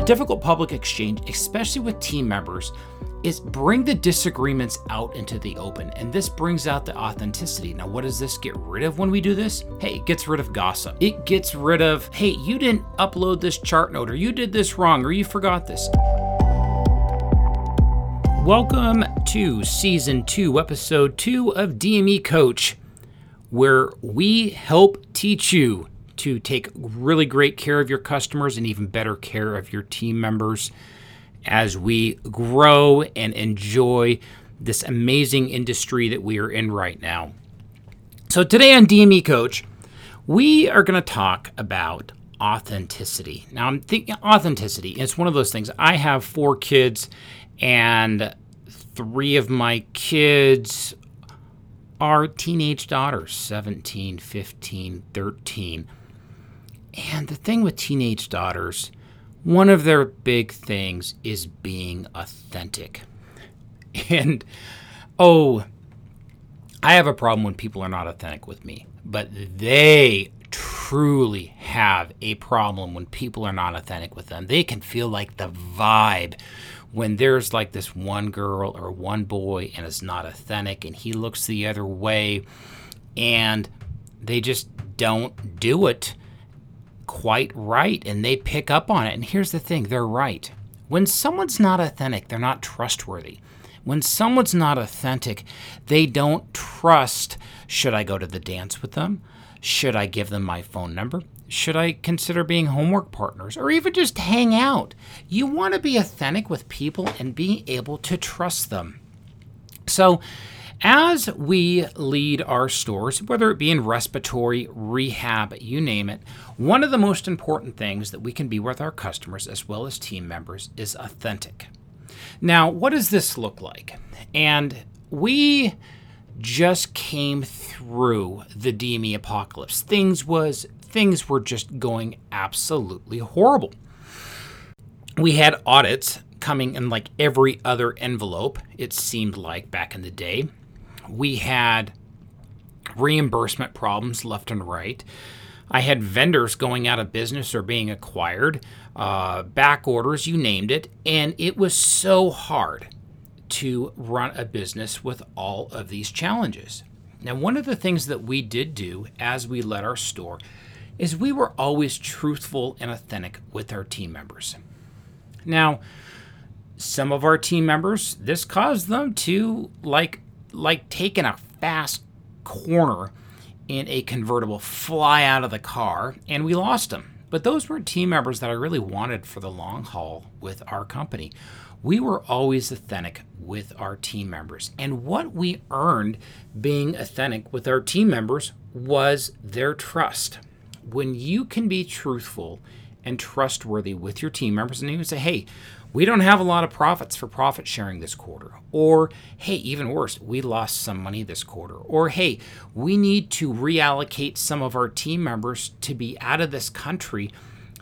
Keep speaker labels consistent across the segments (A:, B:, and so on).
A: A difficult public exchange, especially with team members, is bring the disagreements out into the open. And this brings out the authenticity. Now, what does this get rid of when we do this? Hey, it gets rid of gossip. It gets rid of, hey, you didn't upload this chart note, or you did this wrong, or you forgot this. Welcome to season two, episode two of DME Coach, where we help teach you to take really great care of your customers and even better care of your team members as we grow and enjoy this amazing industry that we are in right now. So, today on DME Coach, we are going to talk about authenticity. Now, I'm thinking authenticity. It's one of those things. I have four kids, and three of my kids are teenage daughters 17, 15, 13. And the thing with teenage daughters, one of their big things is being authentic. And oh, I have a problem when people are not authentic with me, but they truly have a problem when people are not authentic with them. They can feel like the vibe when there's like this one girl or one boy and it's not authentic and he looks the other way and they just don't do it quite right and they pick up on it. And here's the thing they're right. When someone's not authentic, they're not trustworthy. When someone's not authentic, they don't trust should I go to the dance with them? Should I give them my phone number? Should I consider being homework partners or even just hang out? You want to be authentic with people and be able to trust them. So, as we lead our stores, whether it be in respiratory, rehab, you name it, one of the most important things that we can be with our customers as well as team members is authentic. Now, what does this look like? And we just came through the DME apocalypse. Things was things were just going absolutely horrible. We had audits coming in like every other envelope, it seemed like back in the day we had reimbursement problems left and right. I had vendors going out of business or being acquired, uh, back orders, you named it. And it was so hard to run a business with all of these challenges. Now, one of the things that we did do as we led our store is we were always truthful and authentic with our team members. Now, some of our team members, this caused them to like like taking a fast corner in a convertible fly out of the car, and we lost him. But those were team members that I really wanted for the long haul with our company. We were always authentic with our team members. And what we earned being authentic with our team members was their trust. When you can be truthful and trustworthy with your team members, and you say, hey, we don't have a lot of profits for profit sharing this quarter. Or, hey, even worse, we lost some money this quarter. Or, hey, we need to reallocate some of our team members to be out of this country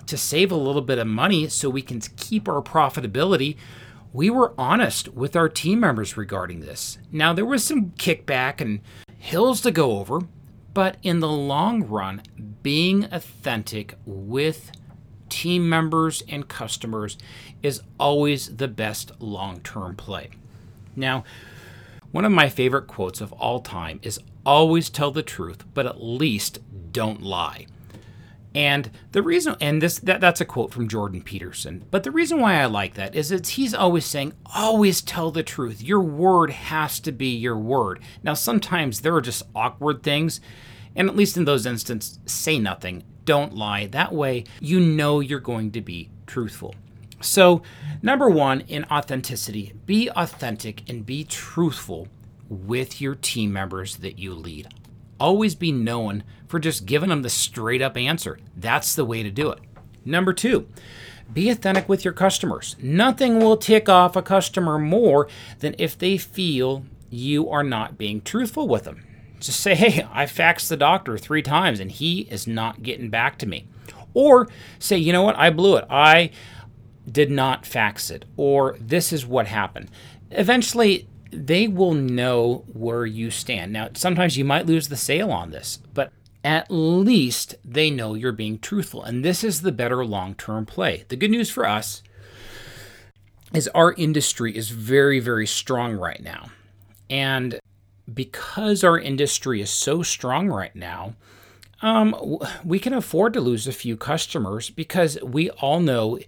A: to save a little bit of money so we can keep our profitability. We were honest with our team members regarding this. Now, there was some kickback and hills to go over, but in the long run, being authentic with team members and customers is always the best long term play. Now, one of my favorite quotes of all time is always tell the truth, but at least don't lie. And the reason, and this that, that's a quote from Jordan Peterson, but the reason why I like that is it's he's always saying, always tell the truth. Your word has to be your word. Now, sometimes there are just awkward things, and at least in those instances, say nothing don't lie. That way, you know you're going to be truthful. So, number one, in authenticity, be authentic and be truthful with your team members that you lead. Always be known for just giving them the straight up answer. That's the way to do it. Number two, be authentic with your customers. Nothing will tick off a customer more than if they feel you are not being truthful with them. Just say, hey, I faxed the doctor three times and he is not getting back to me. Or say, you know what, I blew it. I did not fax it. Or this is what happened. Eventually, they will know where you stand. Now, sometimes you might lose the sale on this, but at least they know you're being truthful. And this is the better long term play. The good news for us is our industry is very, very strong right now. And because our industry is so strong right now, um, we can afford to lose a few customers because we all know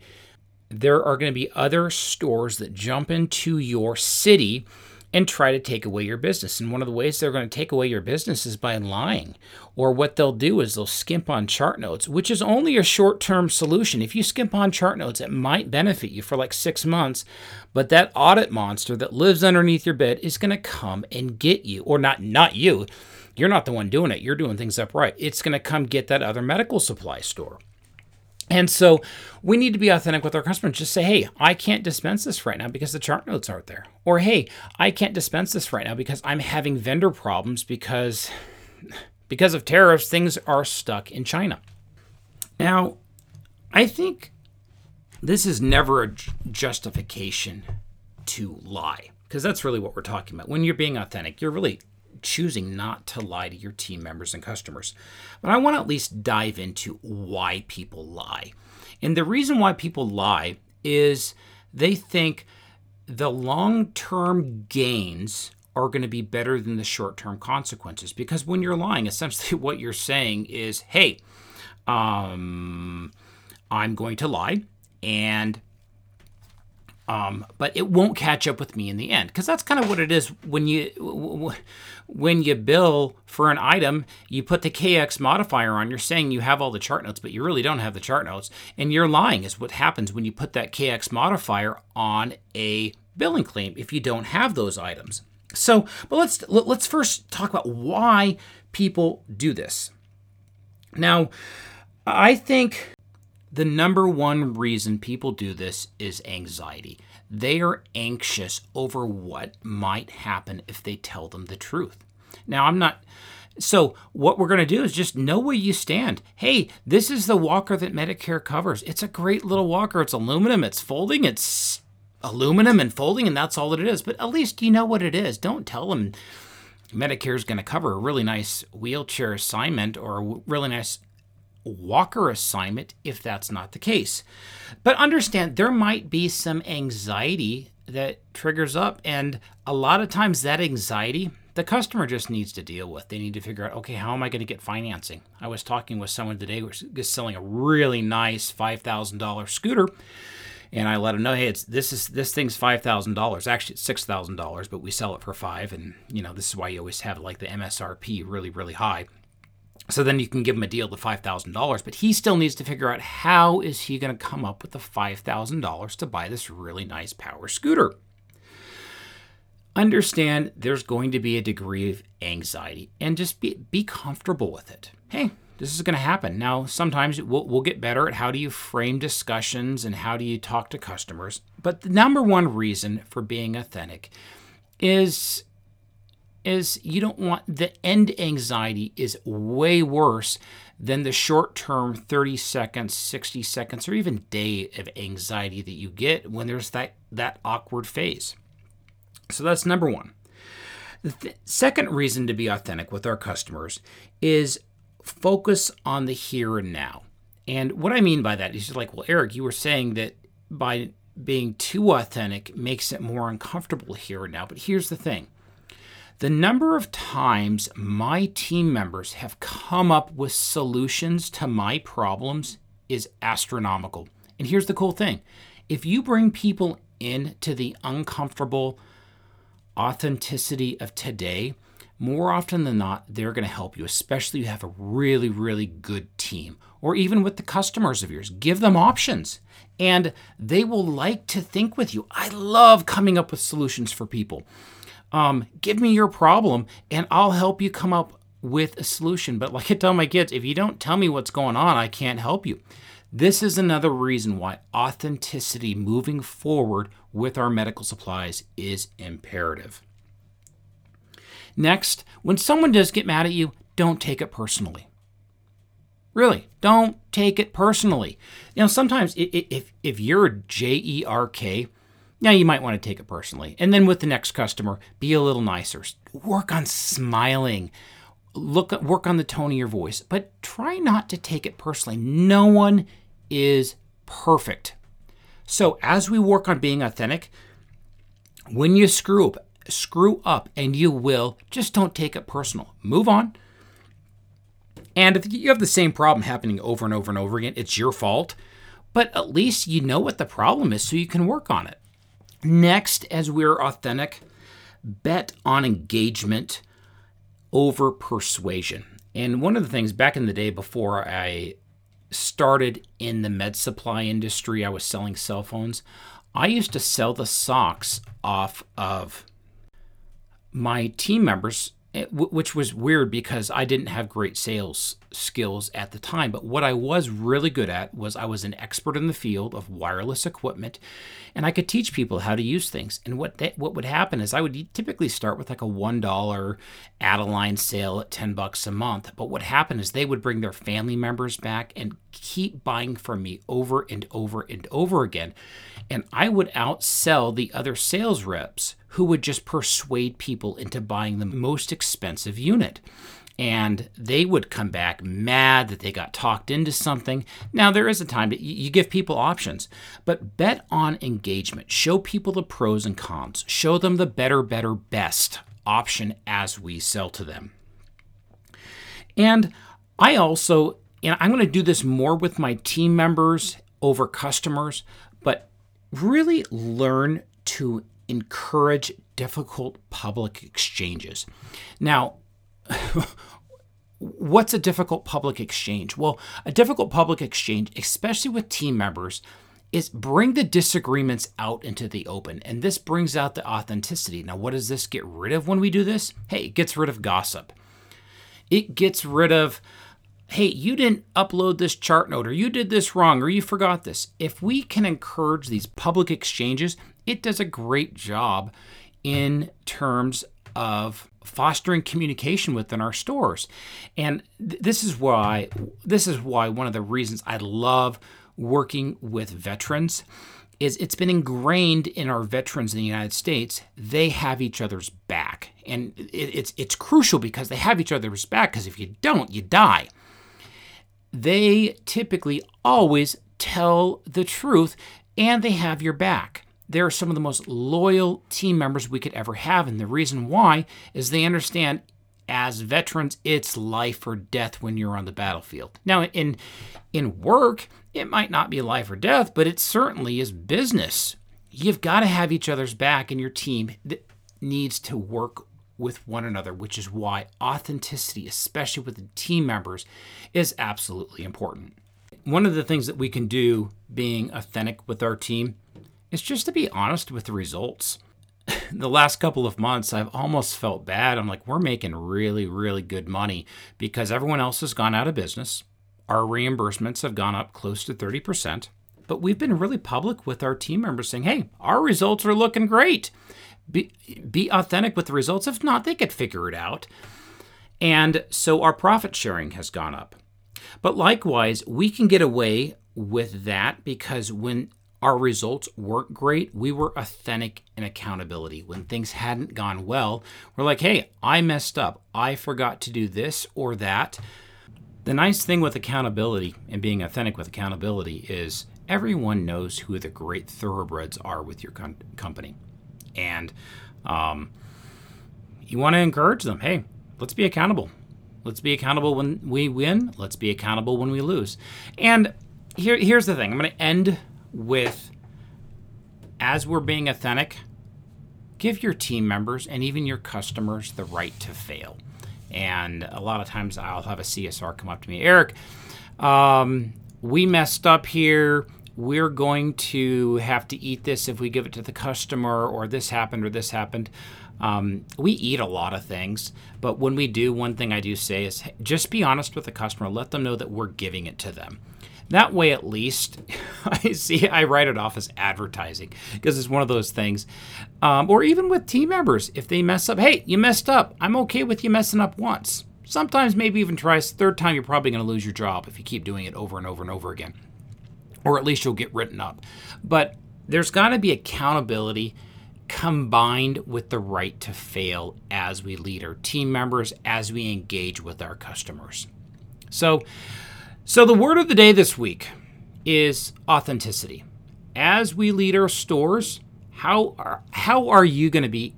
A: there are going to be other stores that jump into your city and try to take away your business. And one of the ways they're going to take away your business is by lying. Or what they'll do is they'll skimp on chart notes, which is only a short term solution. If you skimp on chart notes, it might benefit you for like six months, but that audit monster that lives underneath your bed is going to come and get you. Or not, not you. You're not the one doing it. You're doing things upright. It's going to come get that other medical supply store. And so we need to be authentic with our customers. Just say, hey, I can't dispense this right now because the chart notes aren't there. Or hey, I can't dispense this right now because I'm having vendor problems because because of tariffs, things are stuck in China. Now, I think this is never a justification to lie because that's really what we're talking about. When you're being authentic, you're really choosing not to lie to your team members and customers. But I want to at least dive into why people lie. And the reason why people lie is they think the long term gains are going to be better than the short term consequences. Because when you're lying, essentially what you're saying is, hey, um, I'm going to lie and um, but it won't catch up with me in the end because that's kind of what it is when you when you bill for an item you put the kx modifier on you're saying you have all the chart notes but you really don't have the chart notes and you're lying is what happens when you put that kx modifier on a billing claim if you don't have those items. So but let's let's first talk about why people do this. Now i think the number one reason people do this is anxiety. They are anxious over what might happen if they tell them the truth. Now, I'm not. So, what we're going to do is just know where you stand. Hey, this is the walker that Medicare covers. It's a great little walker. It's aluminum, it's folding, it's aluminum and folding, and that's all that it is. But at least you know what it is. Don't tell them Medicare is going to cover a really nice wheelchair assignment or a really nice walker assignment if that's not the case. But understand there might be some anxiety that triggers up, and a lot of times that anxiety the customer just needs to deal with. They need to figure out, okay, how am I going to get financing? I was talking with someone today who was selling a really nice five thousand dollar scooter. And I let them know, hey, it's this is this thing's five thousand dollars. Actually, it's six thousand dollars, but we sell it for five. And you know, this is why you always have like the MSRP really, really high. So then you can give him a deal of $5,000, but he still needs to figure out how is he going to come up with the $5,000 to buy this really nice power scooter. Understand there's going to be a degree of anxiety and just be, be comfortable with it. Hey, this is going to happen. Now, sometimes we'll, we'll get better at how do you frame discussions and how do you talk to customers. But the number one reason for being authentic is is you don't want the end anxiety is way worse than the short term 30 seconds, 60 seconds, or even day of anxiety that you get when there's that, that awkward phase. So that's number one. The th- second reason to be authentic with our customers is focus on the here and now. And what I mean by that is like, well, Eric, you were saying that by being too authentic makes it more uncomfortable here and now. But here's the thing the number of times my team members have come up with solutions to my problems is astronomical. And here's the cool thing if you bring people into the uncomfortable authenticity of today, more often than not, they're going to help you, especially if you have a really, really good team, or even with the customers of yours. Give them options, and they will like to think with you. I love coming up with solutions for people um, give me your problem and I'll help you come up with a solution. But like I tell my kids, if you don't tell me what's going on, I can't help you. This is another reason why authenticity moving forward with our medical supplies is imperative. Next, when someone does get mad at you, don't take it personally. Really, don't take it personally. You know, sometimes if, if you're a J E R K, now you might want to take it personally. And then with the next customer, be a little nicer. Work on smiling. Look work on the tone of your voice, but try not to take it personally. No one is perfect. So as we work on being authentic, when you screw up, screw up, and you will, just don't take it personal. Move on. And if you have the same problem happening over and over and over again, it's your fault. But at least you know what the problem is so you can work on it. Next, as we're authentic, bet on engagement over persuasion. And one of the things back in the day before I started in the med supply industry, I was selling cell phones. I used to sell the socks off of my team members Eh, which was weird because I didn't have great sales skills at the time. But what I was really good at was I was an expert in the field of wireless equipment, and I could teach people how to use things. And what that, what would happen is I would typically start with like a one dollar add-a-line sale at ten bucks a month. But what happened is they would bring their family members back and keep buying from me over and over and over again, and I would outsell the other sales reps who would just persuade people into buying the most expensive unit. And they would come back mad that they got talked into something. Now, there is a time that you give people options, but bet on engagement. Show people the pros and cons. Show them the better, better, best option as we sell to them. And I also, and I'm going to do this more with my team members over customers, but really learn to encourage difficult public exchanges. Now, what's a difficult public exchange? Well, a difficult public exchange, especially with team members, is bring the disagreements out into the open. And this brings out the authenticity. Now, what does this get rid of when we do this? Hey, it gets rid of gossip. It gets rid of, hey, you didn't upload this chart note, or you did this wrong, or you forgot this. If we can encourage these public exchanges, it does a great job in terms of fostering communication within our stores. And th- this is why this is why one of the reasons I love working with veterans is it's been ingrained in our veterans in the United States. They have each other's back, and it, it's it's crucial because they have each other's back. Because if you don't, you die. They typically always tell the truth, and they have your back they're some of the most loyal team members we could ever have. And the reason why is they understand as veterans, it's life or death when you're on the battlefield. Now, in in work, it might not be life or death, but it certainly is business. You've got to have each other's back, and your team needs to work with one another, which is why authenticity, especially with the team members, is absolutely important. One of the things that we can do being authentic with our team is just to be honest with the results. the last couple of months, I've almost felt bad. I'm like, we're making really, really good money because everyone else has gone out of business. Our reimbursements have gone up close to 30%. But we've been really public with our team members saying, hey, our results are looking great. Be, be authentic with the results. If not, they could figure it out. And so our profit sharing has gone up. But likewise, we can get away with that because when our results weren't great, we were authentic in accountability. When things hadn't gone well, we're like, hey, I messed up. I forgot to do this or that. The nice thing with accountability and being authentic with accountability is everyone knows who the great thoroughbreds are with your com- company. And um, you want to encourage them hey, let's be accountable. Let's be accountable when we win. Let's be accountable when we lose. And here, here's the thing I'm going to end with as we're being authentic, give your team members and even your customers the right to fail. And a lot of times I'll have a CSR come up to me, Eric, um, we messed up here. We're going to have to eat this if we give it to the customer, or this happened, or this happened. Um, we eat a lot of things, but when we do, one thing I do say is just be honest with the customer. Let them know that we're giving it to them. That way, at least, I see I write it off as advertising because it's one of those things. Um, or even with team members, if they mess up, hey, you messed up. I'm okay with you messing up once. Sometimes, maybe even twice. Third time, you're probably going to lose your job if you keep doing it over and over and over again. Or at least you'll get written up. But there's got to be accountability combined with the right to fail as we lead our team members, as we engage with our customers. So, so, the word of the day this week is authenticity. as we lead our stores, how are, how are you going to be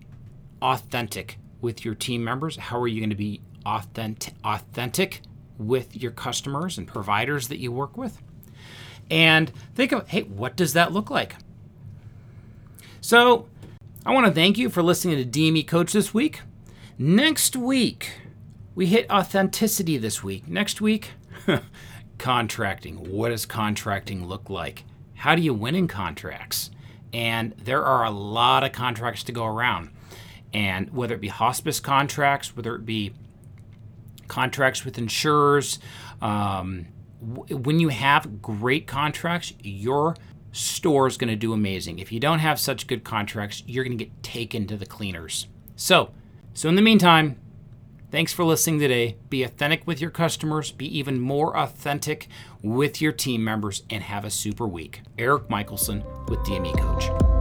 A: authentic with your team members? How are you going to be authentic, authentic with your customers and providers that you work with? And think of, hey, what does that look like? So, I want to thank you for listening to DME Coach this week. Next week, we hit authenticity this week. Next week, contracting. What does contracting look like? How do you win in contracts? And there are a lot of contracts to go around. And whether it be hospice contracts, whether it be contracts with insurers, um, w- when you have great contracts, your store is going to do amazing. If you don't have such good contracts, you're going to get taken to the cleaners. So, so in the meantime, thanks for listening today. Be authentic with your customers, be even more authentic with your team members, and have a super week. Eric Michelson with DME Coach.